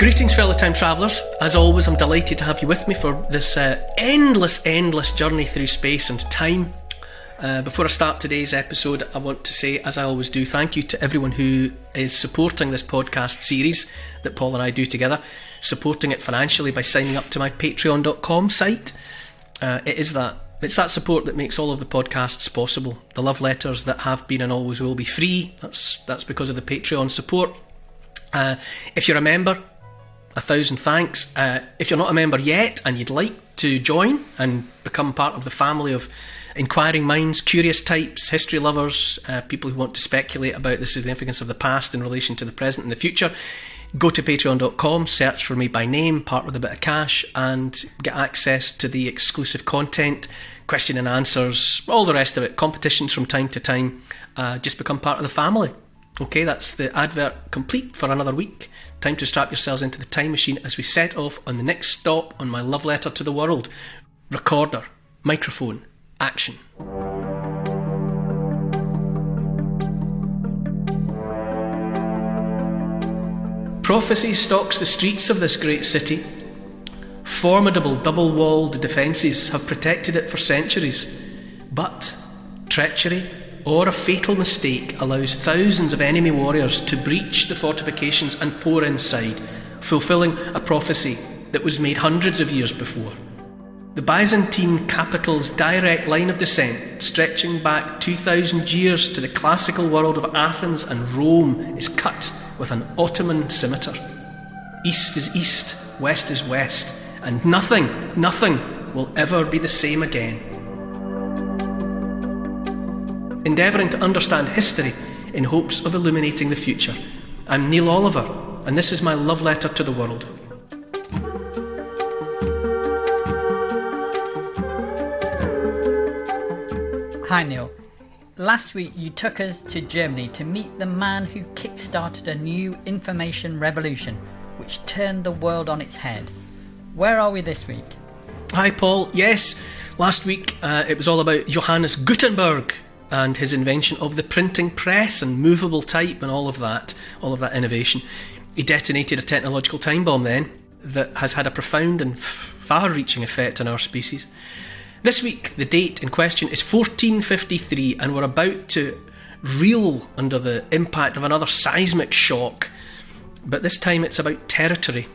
Greetings, fellow time travellers. As always, I'm delighted to have you with me for this uh, endless, endless journey through space and time. Uh, before I start today's episode, I want to say, as I always do, thank you to everyone who is supporting this podcast series that Paul and I do together, supporting it financially by signing up to my patreon.com site. Uh, it is that. It's that support that makes all of the podcasts possible. The love letters that have been and always will be free. That's that's because of the Patreon support. Uh, if you're a member, a thousand thanks. Uh, if you're not a member yet and you'd like to join and become part of the family of inquiring minds, curious types, history lovers, uh, people who want to speculate about the significance of the past in relation to the present and the future, go to patreon.com, search for me by name, part with a bit of cash, and get access to the exclusive content, question and answers, all the rest of it, competitions from time to time. Uh, just become part of the family. Okay, that's the advert complete for another week. Time to strap yourselves into the time machine as we set off on the next stop on my love letter to the world. Recorder, microphone, action. Prophecy stalks the streets of this great city. Formidable double walled defences have protected it for centuries. But treachery, or a fatal mistake allows thousands of enemy warriors to breach the fortifications and pour inside, fulfilling a prophecy that was made hundreds of years before. The Byzantine capital's direct line of descent, stretching back 2,000 years to the classical world of Athens and Rome, is cut with an Ottoman scimitar. East is east, west is west, and nothing, nothing will ever be the same again endeavouring to understand history in hopes of illuminating the future. I'm Neil Oliver, and this is my love letter to the world. Hi, Neil. Last week you took us to Germany to meet the man who kick-started a new information revolution which turned the world on its head. Where are we this week? Hi, Paul. Yes, last week uh, it was all about Johannes Gutenberg, and his invention of the printing press and movable type and all of that, all of that innovation. He detonated a technological time bomb then that has had a profound and far reaching effect on our species. This week, the date in question is 1453, and we're about to reel under the impact of another seismic shock, but this time it's about territory.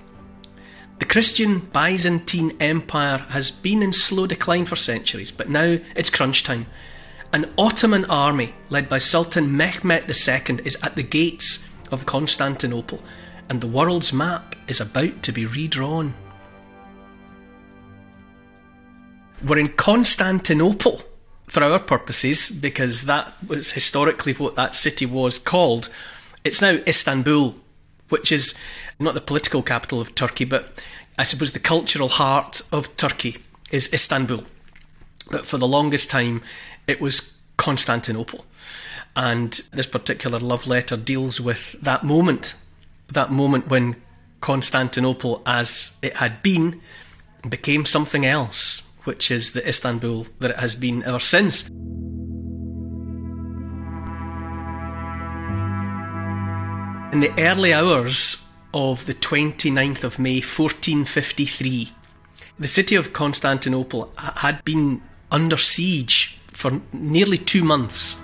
The Christian Byzantine Empire has been in slow decline for centuries, but now it's crunch time. An Ottoman army led by Sultan Mehmet II is at the gates of Constantinople, and the world's map is about to be redrawn. We're in Constantinople for our purposes because that was historically what that city was called. It's now Istanbul, which is not the political capital of Turkey, but I suppose the cultural heart of Turkey is Istanbul. But for the longest time, it was Constantinople. And this particular love letter deals with that moment, that moment when Constantinople, as it had been, became something else, which is the Istanbul that it has been ever since. In the early hours of the 29th of May 1453, The city of Constantinople had been under siege for nearly two months.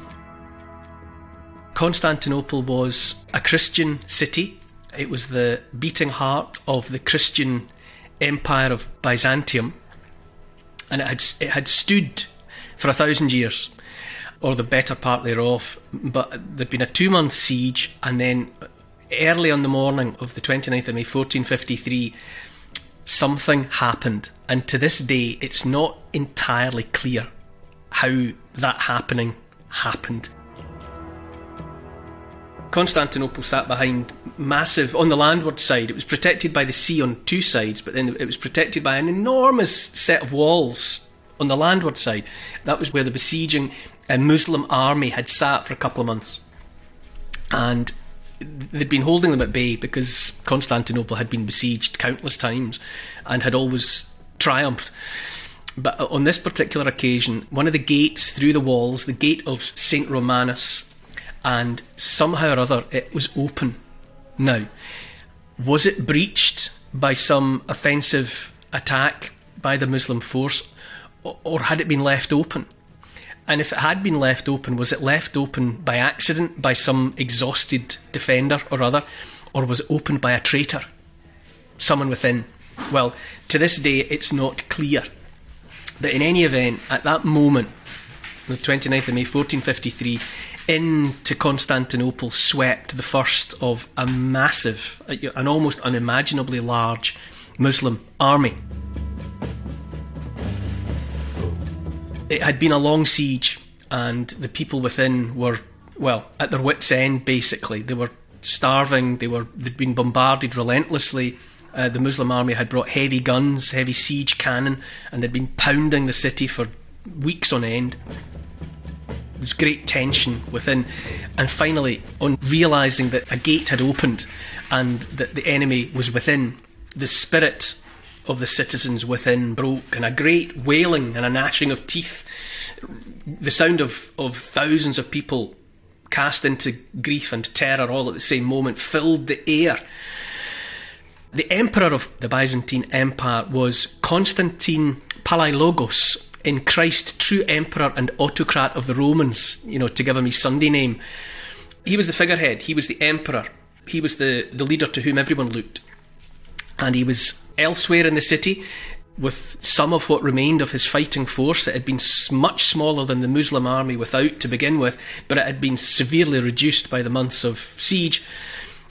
Constantinople was a Christian city. It was the beating heart of the Christian empire of Byzantium. And it had, it had stood for a thousand years, or the better part thereof. But there'd been a two month siege, and then early on the morning of the 29th of May 1453, something happened. And to this day, it's not entirely clear how that happening happened. Constantinople sat behind massive, on the landward side, it was protected by the sea on two sides, but then it was protected by an enormous set of walls on the landward side. That was where the besieging uh, Muslim army had sat for a couple of months. And they'd been holding them at bay because Constantinople had been besieged countless times and had always triumphed. But on this particular occasion, one of the gates through the walls, the gate of St. Romanus, and somehow or other it was open. Now, was it breached by some offensive attack by the Muslim force, or had it been left open? And if it had been left open, was it left open by accident by some exhausted defender or other, or was it opened by a traitor, someone within? Well, to this day, it's not clear. But in any event, at that moment, the 29th of May 1453, into Constantinople swept the first of a massive, an almost unimaginably large Muslim army. it had been a long siege, and the people within were, well, at their wits' end, basically. They were starving, they were, they'd been bombarded relentlessly. Uh, the Muslim army had brought heavy guns, heavy siege cannon, and they'd been pounding the city for weeks on end. There was great tension within. And finally, on realising that a gate had opened and that the enemy was within, the spirit of the citizens within broke, and a great wailing and a gnashing of teeth, the sound of, of thousands of people cast into grief and terror all at the same moment filled the air. The emperor of the Byzantine Empire was Constantine Palaiologos, in Christ, true emperor and autocrat of the Romans, you know, to give him his Sunday name. He was the figurehead, he was the emperor, he was the, the leader to whom everyone looked. And he was elsewhere in the city with some of what remained of his fighting force. It had been much smaller than the Muslim army without to begin with, but it had been severely reduced by the months of siege.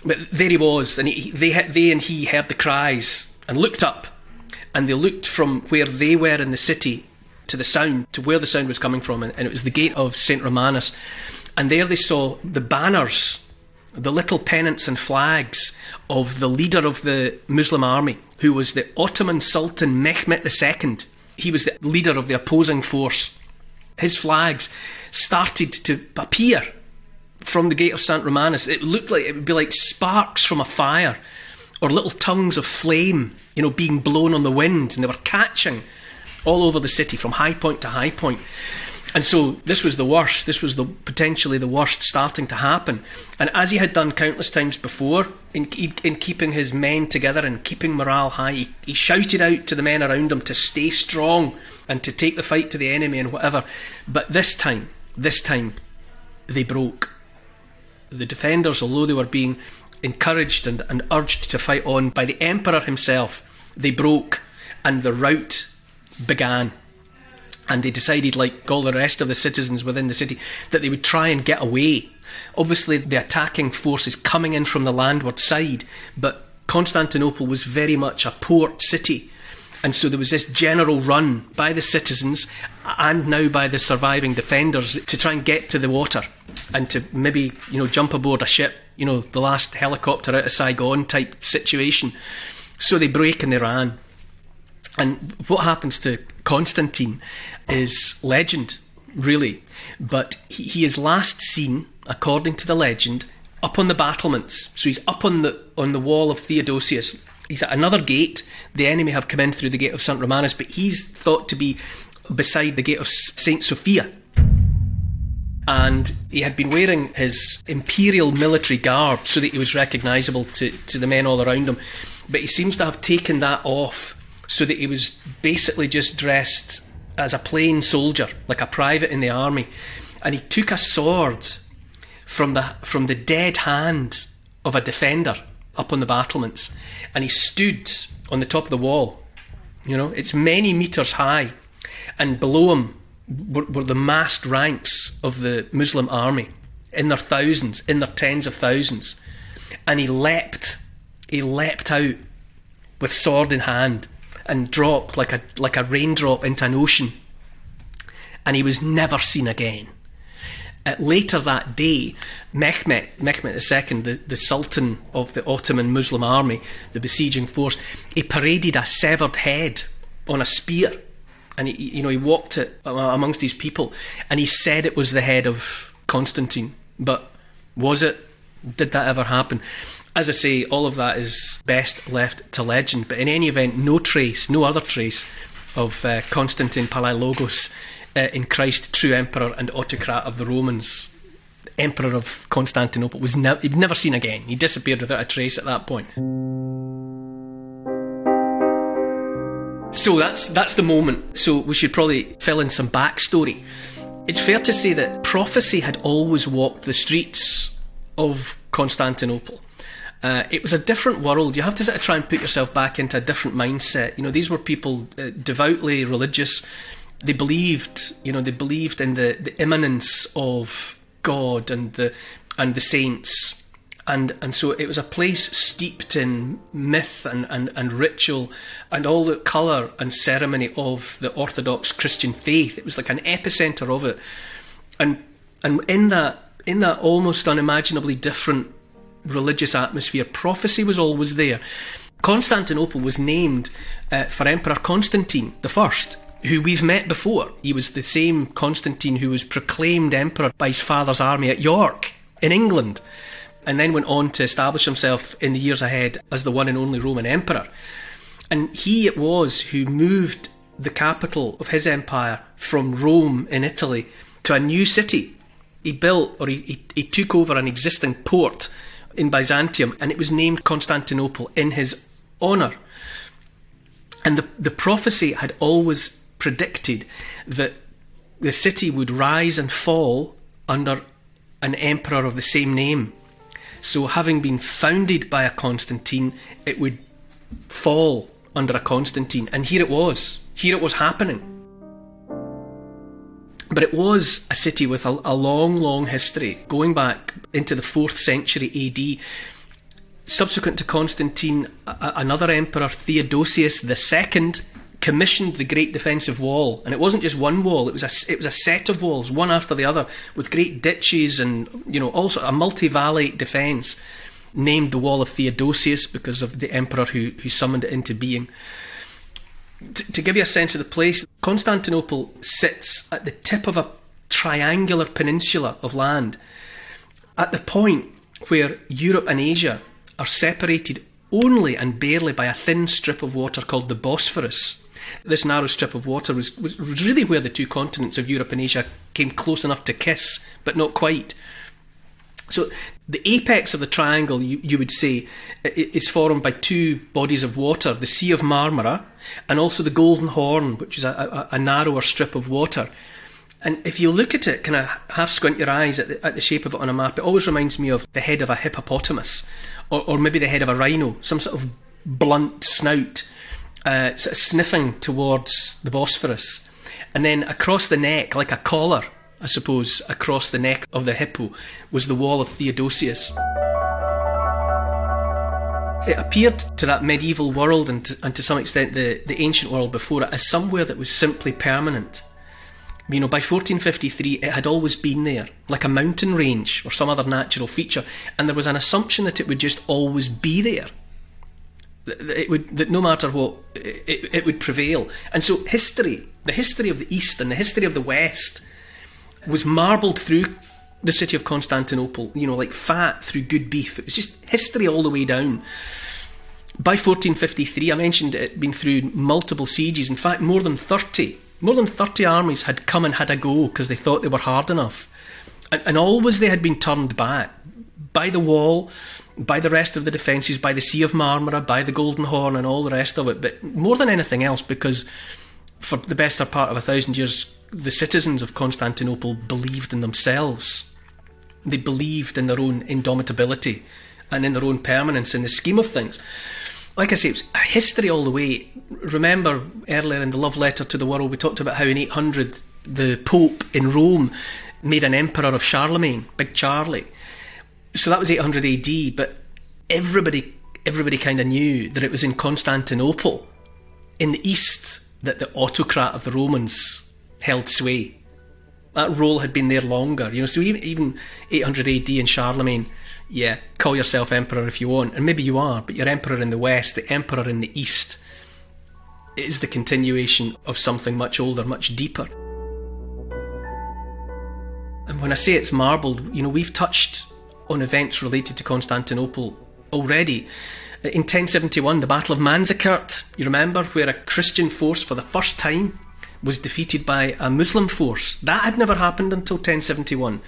But there he was, and he, they, they and he heard the cries and looked up, and they looked from where they were in the city to the sound, to where the sound was coming from, and, it was the gate of St. Romanus. And there they saw the banners the little pennants and flags of the leader of the Muslim army, who was the Ottoman Sultan Mehmet II. He was the leader of the opposing force. His flags started to appear from the gate of St. Romanus. It looked like it would be like sparks from a fire or little tongues of flame, you know, being blown on the wind, and they were catching all over the city from high point to high point. And so this was the worst. This was the potentially the worst starting to happen. And as he had done countless times before, in, in keeping his men together and keeping morale high, he, he shouted out to the men around him to stay strong and to take the fight to the enemy and whatever. But this time, this time, they broke. The defenders, although they were being encouraged and, and urged to fight on by the emperor himself, they broke, and the rout began and they decided, like all the rest of the citizens within the city, that they would try and get away. Obviously, the attacking force is coming in from the landward side, but Constantinople was very much a port city. And so there was this general run by the citizens and now by the surviving defenders to try and get to the water and to maybe, you know, jump aboard a ship, you know, the last helicopter out of Saigon type situation. So they break and they ran. And what happens to Constantine is legend, really. But he, he is last seen, according to the legend, up on the battlements. So he's up on the on the wall of Theodosius. He's at another gate. The enemy have come in through the gate of St. Romanus, but he's thought to be beside the gate of St. Sophia. And he had been wearing his imperial military garb so that he was recognisable to, to the men all around him. But he seems to have taken that off so that he was basically just dressed as a plain soldier, like a private in the army. And he took a sword from the, from the dead hand of a defender up on the battlements and he stood on the top of the wall. You know, it's many metres high, and below him were, the massed ranks of the Muslim army in their thousands, in their tens of thousands. And he leapt, he leapt out with sword in hand and dropped like a, like a raindrop into an ocean. And he was never seen again. Later that day, Mehmet, Mehmet II, the, the Sultan of the Ottoman Muslim army, the besieging force, he paraded a severed head on a spear. And he, you know, he walked it amongst these people, and he said it was the head of Constantine. But was it? Did that ever happen? As I say, all of that is best left to legend. But in any event, no trace, no other trace of uh, Constantine Palaiologos uh, in Christ, true emperor and autocrat of the Romans, emperor of Constantinople, was ne- never seen again. He disappeared without a trace at that point. So that's that's the moment. So we should probably fill in some backstory. It's fair to say that prophecy had always walked the streets of Constantinople. Uh, it was a different world. You have to sort of try and put yourself back into a different mindset. You know, these were people uh, devoutly religious, they believed, you know, they believed in the, the immanence of God and the and the saints. And and so it was a place steeped in myth and, and, and ritual and all the colour and ceremony of the Orthodox Christian faith. It was like an epicenter of it. And and in that in that almost unimaginably different religious atmosphere, prophecy was always there. Constantinople was named uh, for Emperor Constantine the First, who we've met before. He was the same Constantine who was proclaimed emperor by his father's army at York in England, and then went on to establish himself in the years ahead as the one and only Roman emperor. And he it was who moved the capital of his empire from Rome in Italy to a new city. He built or he, he, he took over an existing port in Byzantium and it was named Constantinople in his honour. And the, the prophecy had always predicted that the city would rise and fall under an emperor of the same name. So, having been founded by a Constantine, it would fall under a Constantine. And here it was. Here it was happening. But it was a city with a, a long, long history, going back into the 4th century AD. Subsequent to Constantine, a, another emperor, Theodosius II, commissioned the Great Defensive Wall, and it wasn't just one wall; it was a it was a set of walls, one after the other, with great ditches and you know also a multi-valley defence, named the Wall of Theodosius because of the emperor who who summoned it into being. T- to give you a sense of the place, Constantinople sits at the tip of a triangular peninsula of land, at the point where Europe and Asia are separated only and barely by a thin strip of water called the Bosphorus. This narrow strip of water was, was, was really where the two continents of Europe and Asia came close enough to kiss, but not quite. So the apex of the triangle, you, you would say, is formed by two bodies of water: the Sea of Marmara and also the Golden Horn, which is a, a, a narrower strip of water. And if you look at it, kind of half squint your eyes at the, at the, shape of it on a map, it always reminds me of the head of a hippopotamus, or, or maybe the head of a rhino, some sort of blunt snout uh, sort of sniffing towards the Bosphorus. And then across the neck, like a collar, I suppose, across the neck of the hippo, was the wall of Theodosius. It appeared to that medieval world and to, and to some extent the, the ancient world before it as somewhere that was simply permanent. You know, by 1453, it had always been there, like a mountain range or some other natural feature, and there was an assumption that it would just always be there it would that no matter what it, it would prevail. And so history the history of the east and the history of the west was marbled through the city of Constantinople you know like fat through good beef. It was just history all the way down. By 1453 I mentioned it had been through multiple sieges. In fact more than 30 more than 30 armies had come and had a go because they thought they were hard enough. And, and always they had been turned back by the wall, by the rest of the defences, by the Sea of Marmara, by the Golden Horn, and all the rest of it. But more than anything else, because for the best part of a thousand years, the citizens of Constantinople believed in themselves. They believed in their own indomitability and in their own permanence in the scheme of things. Like I say, it's history all the way. Remember earlier in the love letter to the world, we talked about how in 800 the Pope in Rome made an emperor of Charlemagne, Big Charlie. So that was 800 AD, but everybody everybody kind of knew that it was in Constantinople, in the east, that the autocrat of the Romans held sway. That role had been there longer, you know. So even, even 800 AD and Charlemagne, yeah, call yourself emperor if you want, and maybe you are, but you're emperor in the west, the emperor in the east is the continuation of something much older, much deeper. And when I say it's marbled, you know, we've touched on events related to Constantinople already. In 1071, the Battle of Manzikert, you remember, where a Christian force for the first time was defeated by a Muslim force. That had never happened until 1071.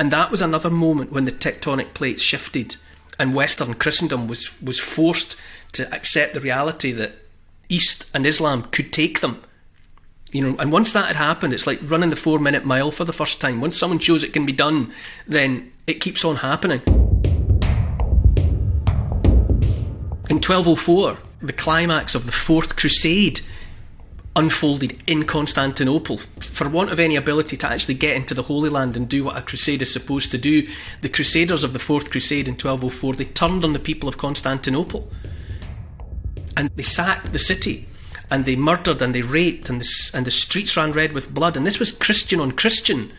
And that was another moment when the tectonic plates shifted and Western Christendom was, was forced to accept the reality that East and Islam could take them you know, and once that had happened, it's like running the four minute mile for the first time. Once someone shows it can be done, then it keeps on happening. In 1204, the climax of the Fourth Crusade unfolded in Constantinople. For want of any ability to actually get into the Holy Land and do what a crusade is supposed to do, the Crusaders of the Fourth Crusade in 1204 they turned on the people of Constantinople, and they sacked the city and they murdered and they raped and the, and the streets ran red with blood. And this was Christian on Christian.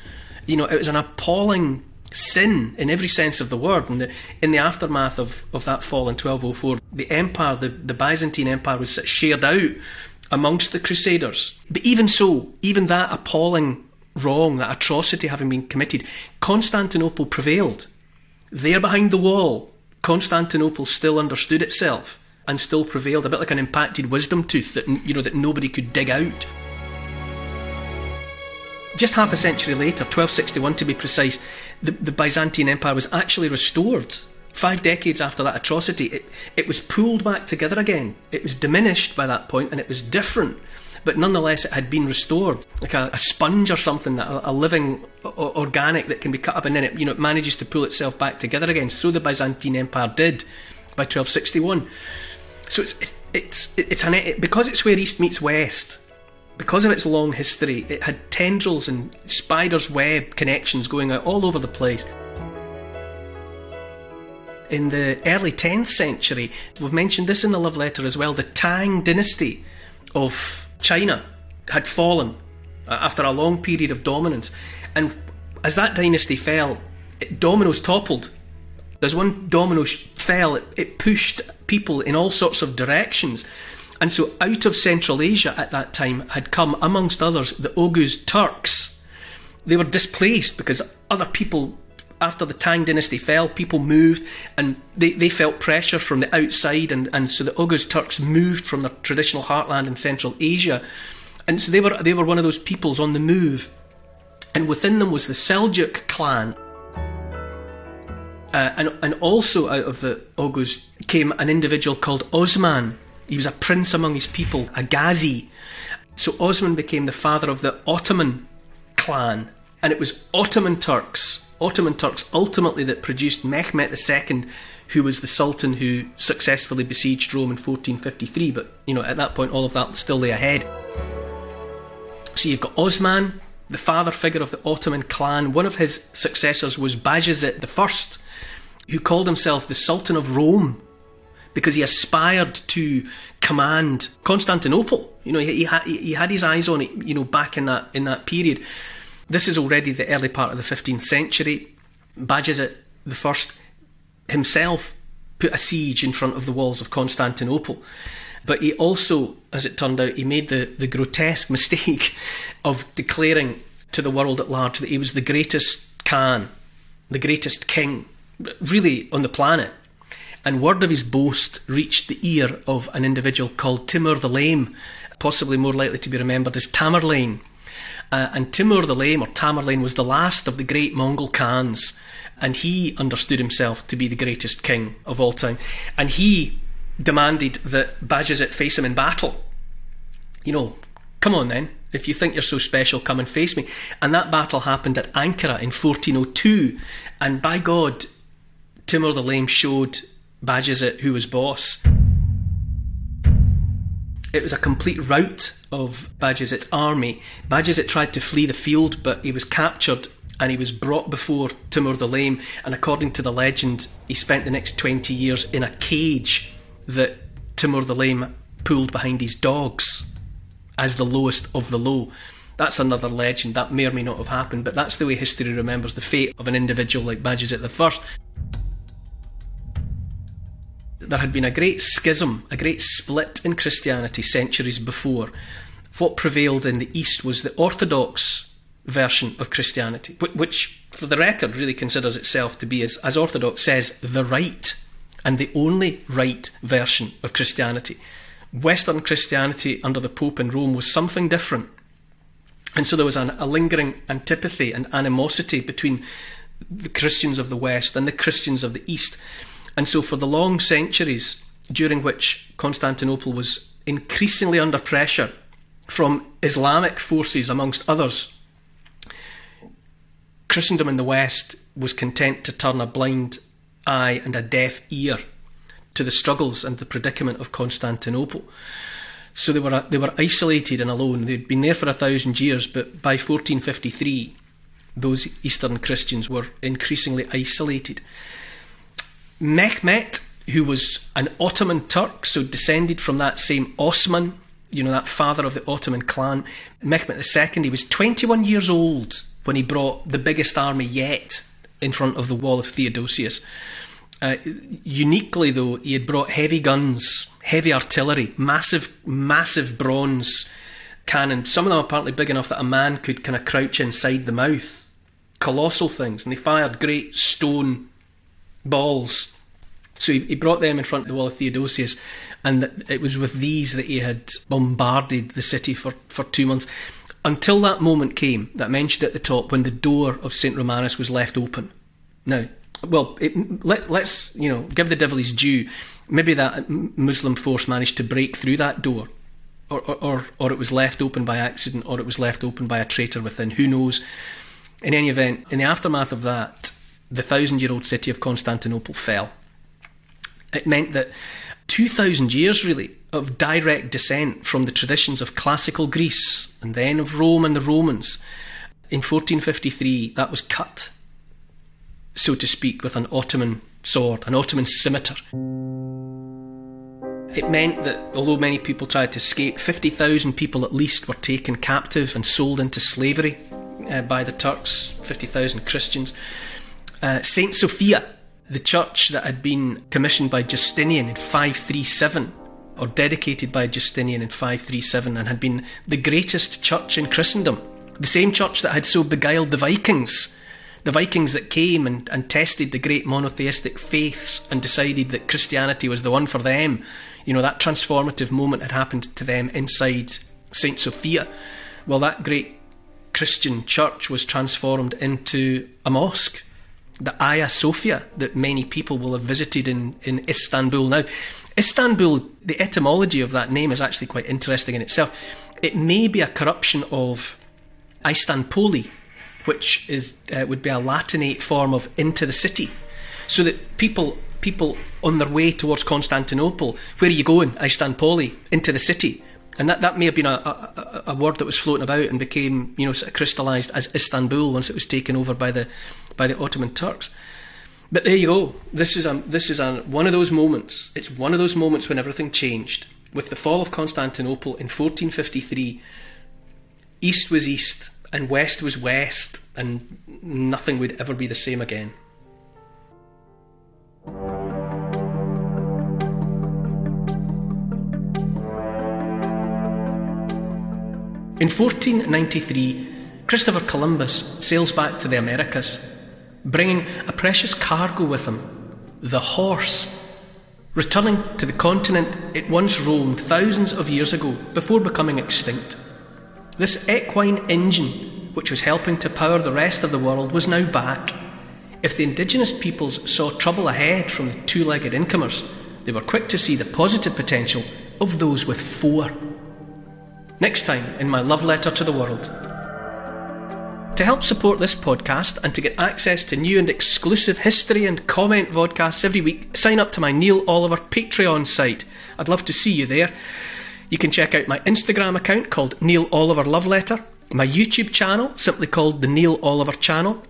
You know, it was an appalling sin in every sense of the word. And the, in the aftermath of, of that fall in 1204, the empire, the, the Byzantine Empire, was shared out amongst the Crusaders. But even so, even that appalling wrong, that atrocity having been committed, Constantinople prevailed. There behind the wall, Constantinople still understood itself and still prevailed, a bit like an impacted wisdom tooth that you know that nobody could dig out. Just half a century later, 1261 to be precise, the, the Byzantine Empire was actually restored. Five decades after that atrocity, it, it was pulled back together again. It was diminished by that point and it was different, but nonetheless, it had been restored, like a, a sponge or something, a, a living o- organic that can be cut up and then it, you know, it manages to pull itself back together again. So the Byzantine Empire did by 1261. So it's it's it's an it, because it's where East meets West. Because of its long history, it had tendrils and spider's web connections going out all over the place. In the early 10th century, we've mentioned this in the love letter as well, the Tang dynasty of China had fallen uh, after a long period of dominance. And as that dynasty fell, dominoes toppled as one domino fell, it, it pushed people in all sorts of directions. And so out of Central Asia at that time had come, amongst others, the Oghuz Turks. They were displaced because other people, after the Tang dynasty fell, people moved and they, they felt pressure from the outside. And, and so the Oghuz Turks moved from their traditional heartland in Central Asia. And so they were, they were one of those peoples on the move. And within them was the Seljuk clan. Uh, and, and also out of the Oghuz came an individual called Osman. He was a prince among his people, a Ghazi. So Osman became the father of the Ottoman clan. And it was Ottoman Turks, Ottoman Turks ultimately that produced Mehmet II, who was the Sultan who successfully besieged Rome in 1453. But, you know, at that point, all of that still lay ahead. So you've got Osman, the father figure of the Ottoman clan. One of his successors was Bajazet I, who called himself the Sultan of Rome because he aspired to command Constantinople. You know, he, he, had, he had his eyes on it, you know, back in that, in that period. This is already the early part of the 15th century. Bajazet I himself put a siege in front of the walls of Constantinople. But he also, as it turned out, he made the, the grotesque mistake of declaring to the world at large that he was the greatest Khan, the greatest king really on the planet. And word of his boast reached the ear of an individual called Timur the Lame, possibly more likely to be remembered as Tamerlane. Uh, and Timur the Lame, or Tamerlane, was the last of the great Mongol Khans. and he understood himself to be the greatest king of all time. And he demanded that Bajazet face him in battle. You know, come on then. If you think you're so special, come and face me. And that battle happened at Ankara in 1402. And by God, Timur the Lame showed Bajazet who was boss. It was a complete rout of Bajazet's army. Bajazet tried to flee the field, but he was captured and he was brought before Timur the Lame. And according to the legend, he spent the next 20 years in a cage that Timur the Lame pulled behind his dogs as the lowest of the low. That's another legend. That may or may not have happened, but that's the way history remembers the fate of an individual like Bajazet I. There had been a great schism, a great split in Christianity centuries before. What prevailed in the East was the Orthodox version of Christianity, which, for the record, really considers itself to be, as, as Orthodox says, the right and the only right version of Christianity. Western Christianity under the Pope in Rome was something different. And so there was an, a lingering antipathy and animosity between the Christians of the West and the Christians of the East. And so, for the long centuries during which Constantinople was increasingly under pressure from Islamic forces, amongst others, Christendom in the West was content to turn a blind eye and a deaf ear to the struggles and the predicament of Constantinople. So they were they were isolated and alone. They'd been there for a thousand years, but by 1453, those Eastern Christians were increasingly isolated. Mehmet, who was an Ottoman Turk, so descended from that same Osman, you know, that father of the Ottoman clan, Mehmet II, he was 21 years old when he brought the biggest army yet in front of the wall of Theodosius. Uh, uniquely, though, he had brought heavy guns, heavy artillery, massive, massive bronze cannon. Some of them apparently big enough that a man could kind of crouch inside the mouth. Colossal things. And they fired great stone balls. So he, he brought them in front of the wall of Theodosius, and it was with these that he had bombarded the city for, for two months. Until that moment came that I mentioned at the top when the door of St. Romanus was left open. Now, well, it, let, us you know give the devil his due. Maybe that Muslim force managed to break through that door, or, or, or it was left open by accident, or it was left open by a traitor within. Who knows? In any event, in the aftermath of that, the thousand-year-old city of Constantinople fell. It meant that 2,000 years, really, of direct descent from the traditions of classical Greece and then of Rome and the Romans. In 1453, that was cut so to speak, with an Ottoman sword, an Ottoman scimitar. It meant that although many people tried to escape, 50,000 people at least were taken captive and sold into slavery uh, by the Turks, 50,000 Christians. Uh, Saint Sophia, the church that had been commissioned by Justinian in 537, or dedicated by Justinian in 537, and had been the greatest church in Christendom, the same church that had so beguiled the Vikings the Vikings that came and, and tested the great monotheistic faiths and decided that Christianity was the one for them. You know, that transformative moment had happened to them inside St. Sophia. Well, that great Christian church was transformed into a mosque, the Hagia Sophia, that many people will have visited in, in Istanbul. Now, Istanbul, the etymology of that name is actually quite interesting in itself. It may be a corruption of Istanpoli, which is uh, would be a Latinate form of into the city, so that people people on their way towards Constantinople, where are you going? Istanpoli, into the city. And that, that may have been a, a, a word that was floating about and became, you know, sort of crystallised as Istanbul once it was taken over by the by the Ottoman Turks. But there you go. This is a, this is a, one of those moments. It's one of those moments when everything changed. With the fall of Constantinople in 1453, East was East and West was West, and nothing would ever be the same again. In 1493, Christopher Columbus sails back to the Americas, bringing a precious cargo with him the horse. Returning to the continent it once roamed thousands of years ago before becoming extinct. This equine engine, which was helping to power the rest of the world, was now back. If the indigenous peoples saw trouble ahead from the two legged incomers, they were quick to see the positive potential of those with four. Next time in my love letter to the world. To help support this podcast and to get access to new and exclusive history and comment vodcasts every week, sign up to my Neil Oliver Patreon site. I'd love to see you there. You can check out my Instagram account called Neil Oliver Love Letter, my YouTube channel simply called the Neil Oliver Channel.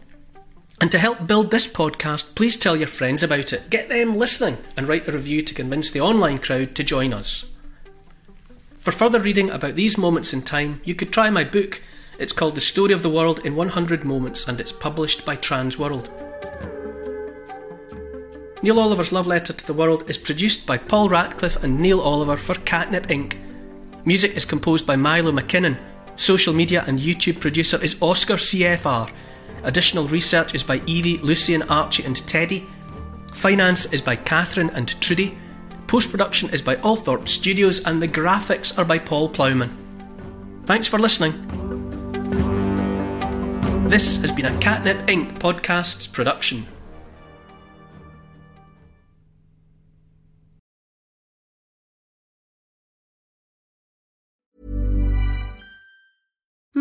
And to help build this podcast, please tell your friends about it. Get them listening and write a review to convince the online crowd to join us. For further reading about these moments in time, you could try my book it's called The Story of the World in 100 Moments and it's published by Transworld. Neil Oliver's Love Letter to the World is produced by Paul Ratcliffe and Neil Oliver for Catnip Inc. Music is composed by Milo McKinnon. Social media and YouTube producer is Oscar CFR. Additional research is by Evie, Lucian, Archie, and Teddy. Finance is by Catherine and Trudy. Post production is by Althorpe Studios, and the graphics are by Paul Plowman. Thanks for listening. This has been a Catnip Inc. podcasts production.